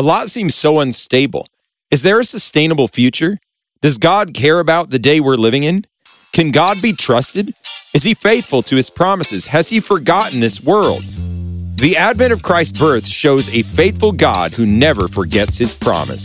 A lot seems so unstable. Is there a sustainable future? Does God care about the day we're living in? Can God be trusted? Is he faithful to his promises? Has he forgotten this world? The advent of Christ's birth shows a faithful God who never forgets his promise.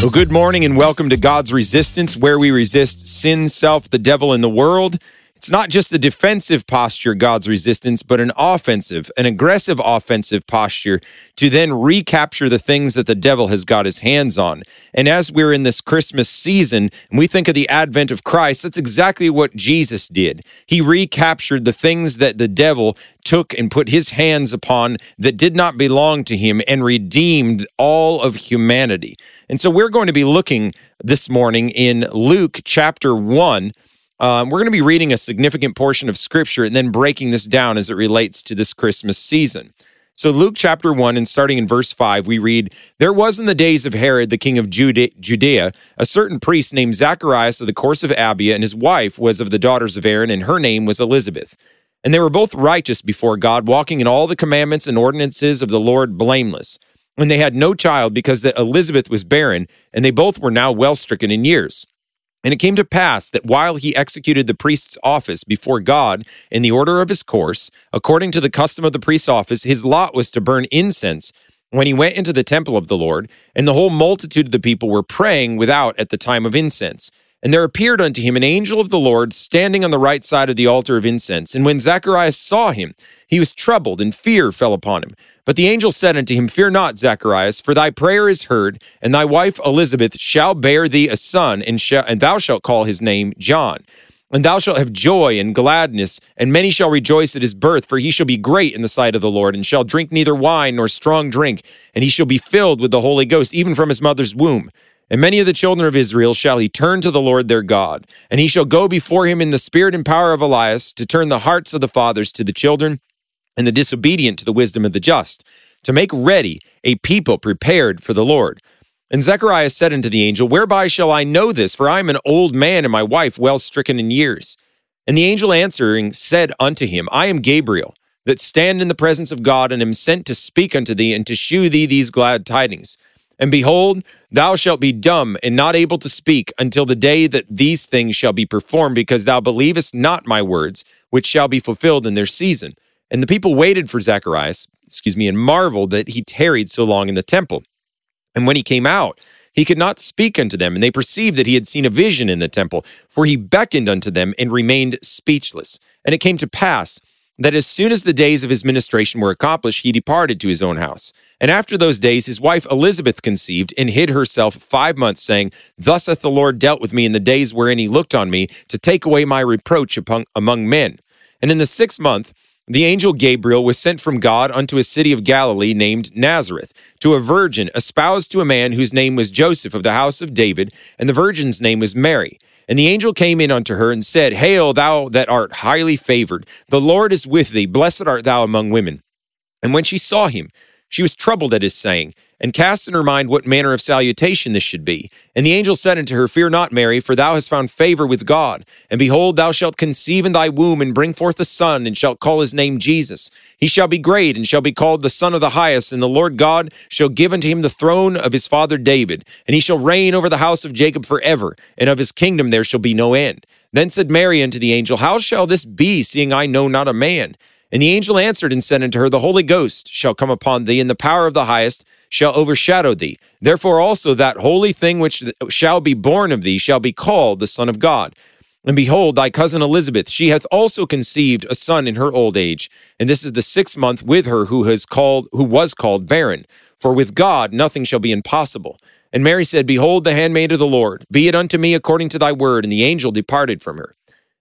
Well, good morning and welcome to God's Resistance, where we resist sin, self, the devil, and the world. It's not just a defensive posture, God's resistance, but an offensive, an aggressive offensive posture to then recapture the things that the devil has got his hands on. And as we're in this Christmas season and we think of the advent of Christ, that's exactly what Jesus did. He recaptured the things that the devil took and put his hands upon that did not belong to him and redeemed all of humanity. And so we're going to be looking this morning in Luke chapter 1 um, we're going to be reading a significant portion of scripture and then breaking this down as it relates to this Christmas season. So, Luke chapter 1, and starting in verse 5, we read There was in the days of Herod, the king of Judea, a certain priest named Zacharias of the course of Abia, and his wife was of the daughters of Aaron, and her name was Elizabeth. And they were both righteous before God, walking in all the commandments and ordinances of the Lord blameless. And they had no child because that Elizabeth was barren, and they both were now well stricken in years. And it came to pass that while he executed the priest's office before God in the order of his course, according to the custom of the priest's office, his lot was to burn incense when he went into the temple of the Lord, and the whole multitude of the people were praying without at the time of incense. And there appeared unto him an angel of the Lord standing on the right side of the altar of incense. And when Zacharias saw him, he was troubled, and fear fell upon him. But the angel said unto him, Fear not, Zacharias, for thy prayer is heard, and thy wife Elizabeth shall bear thee a son, and, shall, and thou shalt call his name John. And thou shalt have joy and gladness, and many shall rejoice at his birth, for he shall be great in the sight of the Lord, and shall drink neither wine nor strong drink, and he shall be filled with the Holy Ghost, even from his mother's womb. And many of the children of Israel shall he turn to the Lord their God, and he shall go before him in the spirit and power of Elias, to turn the hearts of the fathers to the children, and the disobedient to the wisdom of the just, to make ready a people prepared for the Lord. And Zechariah said unto the angel, Whereby shall I know this? For I am an old man, and my wife well stricken in years. And the angel answering said unto him, I am Gabriel, that stand in the presence of God, and am sent to speak unto thee, and to shew thee these glad tidings. And behold, thou shalt be dumb and not able to speak until the day that these things shall be performed, because thou believest not my words, which shall be fulfilled in their season. And the people waited for Zacharias, excuse me, and marveled that he tarried so long in the temple. And when he came out, he could not speak unto them, and they perceived that he had seen a vision in the temple, for he beckoned unto them and remained speechless. And it came to pass that as soon as the days of his ministration were accomplished, he departed to his own house. And after those days, his wife Elizabeth conceived and hid herself five months, saying, Thus hath the Lord dealt with me in the days wherein he looked on me to take away my reproach upon, among men. And in the sixth month, the angel Gabriel was sent from God unto a city of Galilee named Nazareth, to a virgin espoused to a man whose name was Joseph of the house of David, and the virgin's name was Mary. And the angel came in unto her and said, Hail, thou that art highly favored, the Lord is with thee, blessed art thou among women. And when she saw him, she was troubled at his saying and cast in her mind what manner of salutation this should be. And the angel said unto her, Fear not, Mary, for thou hast found favor with God. And behold, thou shalt conceive in thy womb and bring forth a son, and shalt call his name Jesus. He shall be great, and shall be called the Son of the Highest. And the Lord God shall give unto him the throne of his father David, and he shall reign over the house of Jacob forever, and of his kingdom there shall be no end. Then said Mary unto the angel, How shall this be, seeing I know not a man? And the angel answered and said unto her, The Holy Ghost shall come upon thee, and the power of the highest shall overshadow thee. Therefore also that holy thing which shall be born of thee shall be called the Son of God. And behold, thy cousin Elizabeth, she hath also conceived a son in her old age, and this is the sixth month with her who has called who was called barren. For with God nothing shall be impossible. And Mary said, Behold the handmaid of the Lord, be it unto me according to thy word. And the angel departed from her.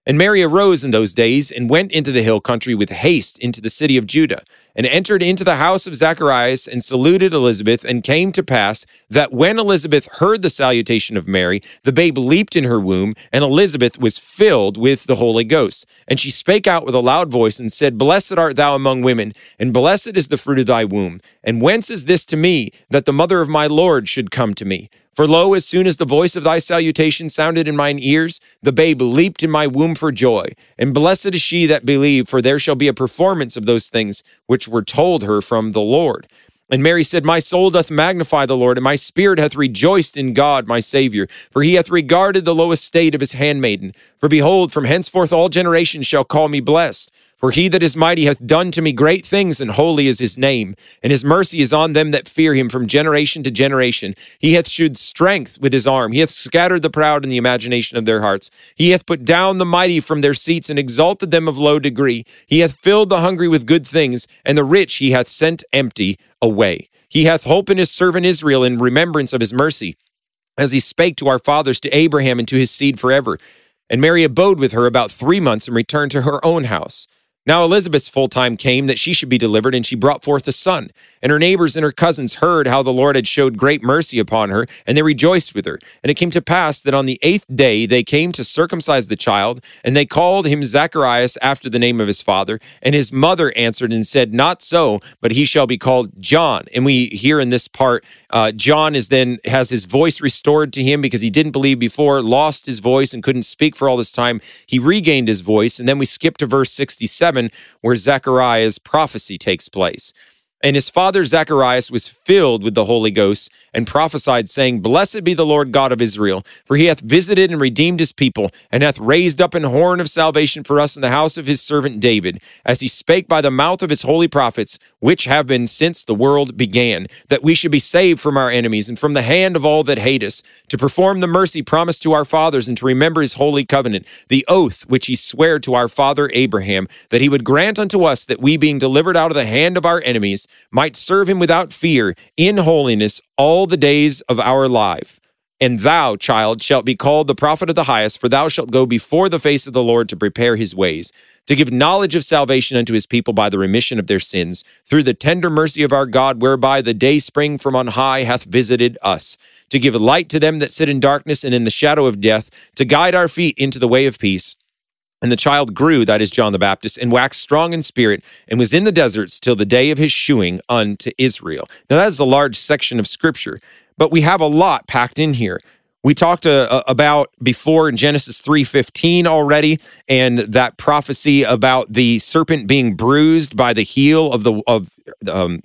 And Mary arose in those days and went into the hill country with haste into the city of Judah, and entered into the house of Zacharias and saluted Elizabeth. And came to pass that when Elizabeth heard the salutation of Mary, the babe leaped in her womb, and Elizabeth was filled with the Holy Ghost. And she spake out with a loud voice and said, Blessed art thou among women, and blessed is the fruit of thy womb. And whence is this to me that the mother of my Lord should come to me? For lo, as soon as the voice of thy salutation sounded in mine ears, the babe leaped in my womb for joy. And blessed is she that believed, for there shall be a performance of those things which were told her from the Lord. And Mary said, My soul doth magnify the Lord, and my spirit hath rejoiced in God my Savior, for he hath regarded the low estate of his handmaiden. For behold, from henceforth all generations shall call me blessed. For he that is mighty hath done to me great things, and holy is his name. And his mercy is on them that fear him from generation to generation. He hath shewed strength with his arm. He hath scattered the proud in the imagination of their hearts. He hath put down the mighty from their seats, and exalted them of low degree. He hath filled the hungry with good things, and the rich he hath sent empty away. He hath hope in his servant Israel in remembrance of his mercy, as he spake to our fathers, to Abraham, and to his seed forever. And Mary abode with her about three months and returned to her own house. Now Elizabeth's full time came that she should be delivered, and she brought forth a son. And her neighbors and her cousins heard how the Lord had showed great mercy upon her, and they rejoiced with her. And it came to pass that on the eighth day they came to circumcise the child, and they called him Zacharias after the name of his father. And his mother answered and said, Not so, but he shall be called John. And we hear in this part, uh, John is then has his voice restored to him because he didn't believe before, lost his voice, and couldn't speak for all this time. He regained his voice. And then we skip to verse 67, where Zechariah's prophecy takes place. And his father Zacharias was filled with the Holy Ghost and prophesied, saying, Blessed be the Lord God of Israel, for he hath visited and redeemed his people, and hath raised up an horn of salvation for us in the house of his servant David, as he spake by the mouth of his holy prophets, which have been since the world began, that we should be saved from our enemies and from the hand of all that hate us, to perform the mercy promised to our fathers, and to remember his holy covenant, the oath which he sware to our father Abraham, that he would grant unto us that we, being delivered out of the hand of our enemies, might serve him without fear, in holiness, all the days of our life. And thou, child, shalt be called the prophet of the highest, for thou shalt go before the face of the Lord to prepare his ways, to give knowledge of salvation unto his people by the remission of their sins, through the tender mercy of our God, whereby the day spring from on high hath visited us, to give light to them that sit in darkness and in the shadow of death, to guide our feet into the way of peace. And the child grew, that is John the Baptist, and waxed strong in spirit, and was in the deserts till the day of his shewing unto Israel. Now, that is a large section of scripture, but we have a lot packed in here. We talked uh, about before in Genesis 3:15 already and that prophecy about the serpent being bruised by the heel of the of um,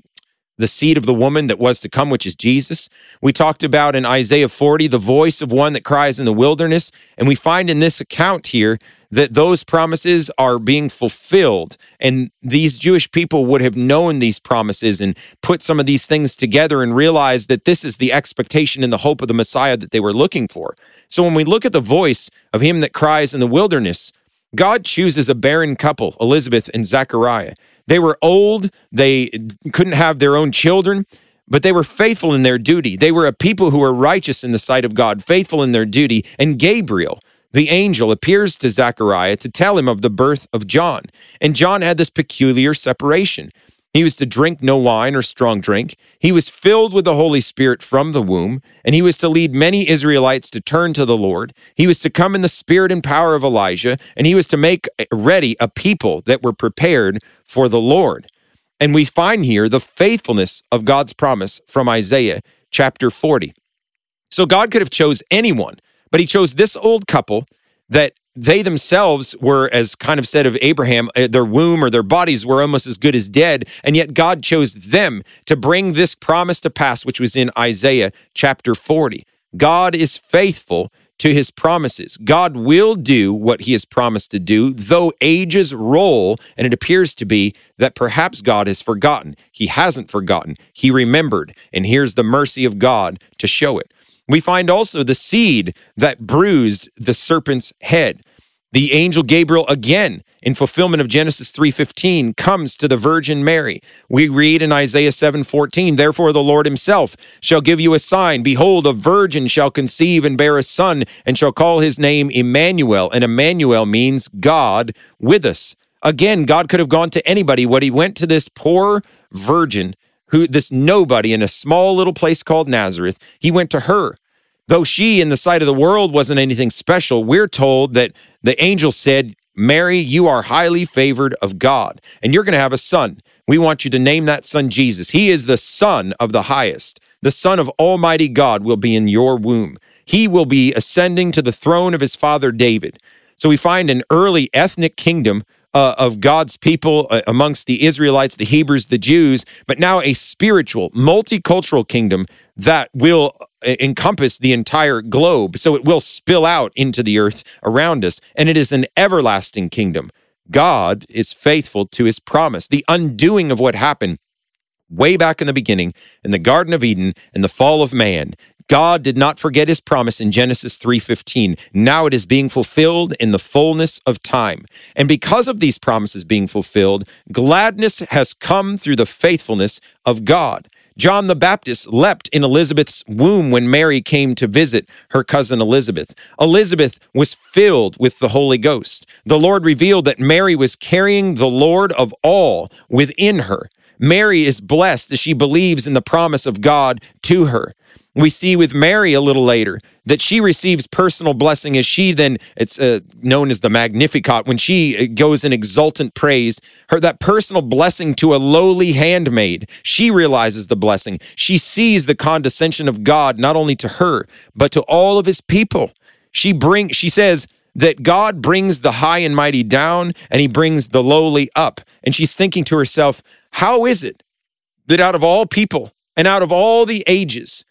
the seed of the woman that was to come, which is Jesus. We talked about in Isaiah 40 the voice of one that cries in the wilderness. And we find in this account here that those promises are being fulfilled. And these Jewish people would have known these promises and put some of these things together and realized that this is the expectation and the hope of the Messiah that they were looking for. So when we look at the voice of him that cries in the wilderness, God chooses a barren couple, Elizabeth and Zechariah. They were old, they couldn't have their own children, but they were faithful in their duty. They were a people who were righteous in the sight of God, faithful in their duty. And Gabriel, the angel appears to Zechariah to tell him of the birth of John. And John had this peculiar separation. He was to drink no wine or strong drink. He was filled with the Holy Spirit from the womb, and he was to lead many Israelites to turn to the Lord. He was to come in the spirit and power of Elijah, and he was to make ready a people that were prepared for the Lord. And we find here the faithfulness of God's promise from Isaiah chapter 40. So God could have chose anyone but he chose this old couple that they themselves were, as kind of said of Abraham, uh, their womb or their bodies were almost as good as dead. And yet God chose them to bring this promise to pass, which was in Isaiah chapter 40. God is faithful to his promises. God will do what he has promised to do, though ages roll, and it appears to be that perhaps God has forgotten. He hasn't forgotten, he remembered. And here's the mercy of God to show it. We find also the seed that bruised the serpent's head. The angel Gabriel again in fulfillment of Genesis 3:15 comes to the virgin Mary. We read in Isaiah 7:14, "Therefore the Lord himself shall give you a sign: behold, a virgin shall conceive and bear a son and shall call his name Emmanuel." And Emmanuel means God with us. Again, God could have gone to anybody, what he went to this poor virgin who this nobody in a small little place called Nazareth, he went to her. Though she, in the sight of the world, wasn't anything special, we're told that the angel said, Mary, you are highly favored of God, and you're going to have a son. We want you to name that son Jesus. He is the son of the highest. The Son of Almighty God will be in your womb. He will be ascending to the throne of his father David. So we find an early ethnic kingdom uh, of God's people uh, amongst the Israelites, the Hebrews, the Jews, but now a spiritual, multicultural kingdom that will uh, encompass the entire globe. So it will spill out into the earth around us, and it is an everlasting kingdom. God is faithful to his promise. The undoing of what happened way back in the beginning in the garden of eden and the fall of man God did not forget his promise in Genesis 3:15. Now it is being fulfilled in the fullness of time. And because of these promises being fulfilled, gladness has come through the faithfulness of God. John the Baptist leapt in Elizabeth's womb when Mary came to visit her cousin Elizabeth. Elizabeth was filled with the Holy Ghost. The Lord revealed that Mary was carrying the Lord of all within her. Mary is blessed as she believes in the promise of God to her. We see with Mary a little later that she receives personal blessing as she then, it's uh, known as the Magnificat, when she uh, goes in exultant praise, her that personal blessing to a lowly handmaid. She realizes the blessing. She sees the condescension of God not only to her, but to all of his people. She bring she says that God brings the high and mighty down and he brings the lowly up. And she's thinking to herself, how is it that out of all people and out of all the ages,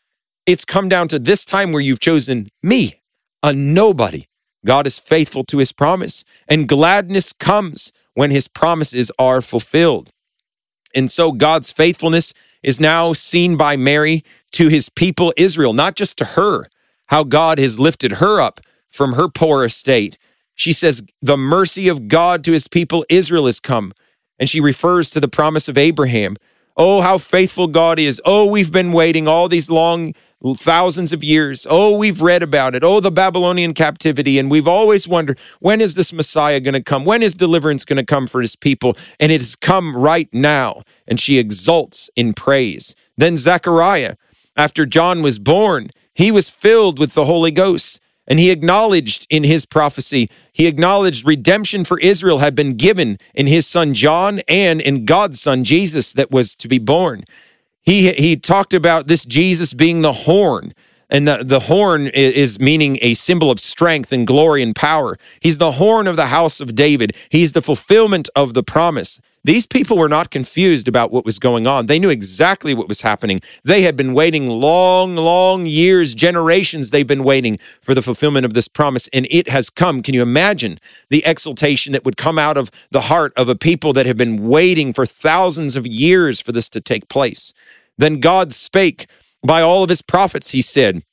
it's come down to this time where you've chosen me, a nobody. God is faithful to his promise, and gladness comes when his promises are fulfilled. And so God's faithfulness is now seen by Mary to his people Israel, not just to her, how God has lifted her up from her poor estate. She says, The mercy of God to his people Israel has come. And she refers to the promise of Abraham. Oh, how faithful God is. Oh, we've been waiting all these long thousands of years. Oh, we've read about it. Oh, the Babylonian captivity. And we've always wondered when is this Messiah going to come? When is deliverance going to come for his people? And it has come right now. And she exults in praise. Then Zechariah, after John was born, he was filled with the Holy Ghost. And he acknowledged in his prophecy, he acknowledged redemption for Israel had been given in his son John and in God's son Jesus that was to be born. He he talked about this Jesus being the horn. And the, the horn is meaning a symbol of strength and glory and power. He's the horn of the house of David. He's the fulfillment of the promise. These people were not confused about what was going on. They knew exactly what was happening. They had been waiting long, long years, generations, they've been waiting for the fulfillment of this promise, and it has come. Can you imagine the exultation that would come out of the heart of a people that have been waiting for thousands of years for this to take place? Then God spake by all of his prophets, he said,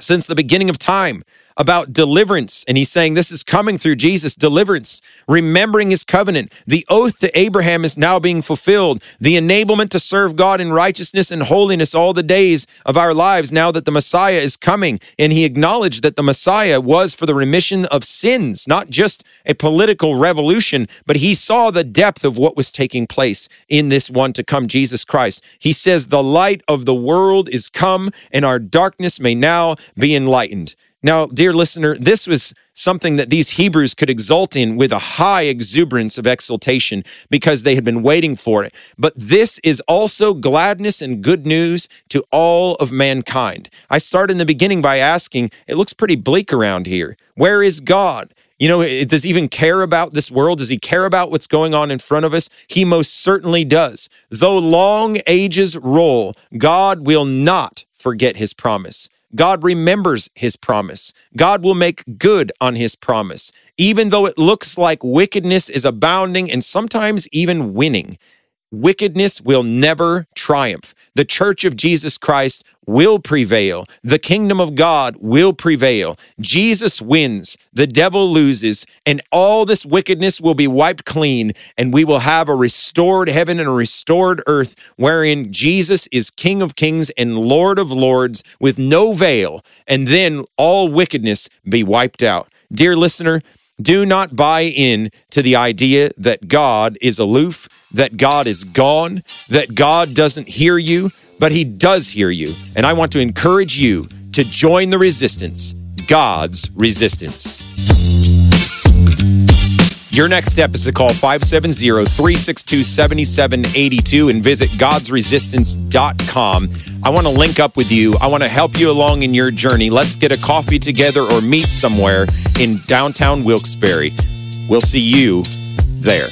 since the beginning of time about deliverance. And he's saying this is coming through Jesus, deliverance, remembering his covenant. The oath to Abraham is now being fulfilled. The enablement to serve God in righteousness and holiness all the days of our lives now that the Messiah is coming. And he acknowledged that the Messiah was for the remission of sins, not just a political revolution, but he saw the depth of what was taking place in this one to come, Jesus Christ. He says, The light of the world is come, and our darkness may now be enlightened. Now, dear listener, this was something that these Hebrews could exult in with a high exuberance of exultation because they had been waiting for it. But this is also gladness and good news to all of mankind. I start in the beginning by asking, it looks pretty bleak around here. Where is God? You know, does he even care about this world? Does he care about what's going on in front of us? He most certainly does. Though long ages roll, God will not forget his promise. God remembers his promise. God will make good on his promise. Even though it looks like wickedness is abounding and sometimes even winning, wickedness will never triumph. The church of Jesus Christ will prevail. The kingdom of God will prevail. Jesus wins, the devil loses, and all this wickedness will be wiped clean, and we will have a restored heaven and a restored earth wherein Jesus is King of kings and Lord of lords with no veil, and then all wickedness be wiped out. Dear listener, do not buy in to the idea that God is aloof, that God is gone, that God doesn't hear you, but He does hear you. And I want to encourage you to join the resistance, God's resistance. Your next step is to call 570 362 7782 and visit godsresistance.com. I want to link up with you. I want to help you along in your journey. Let's get a coffee together or meet somewhere in downtown Wilkes-Barre. We'll see you there.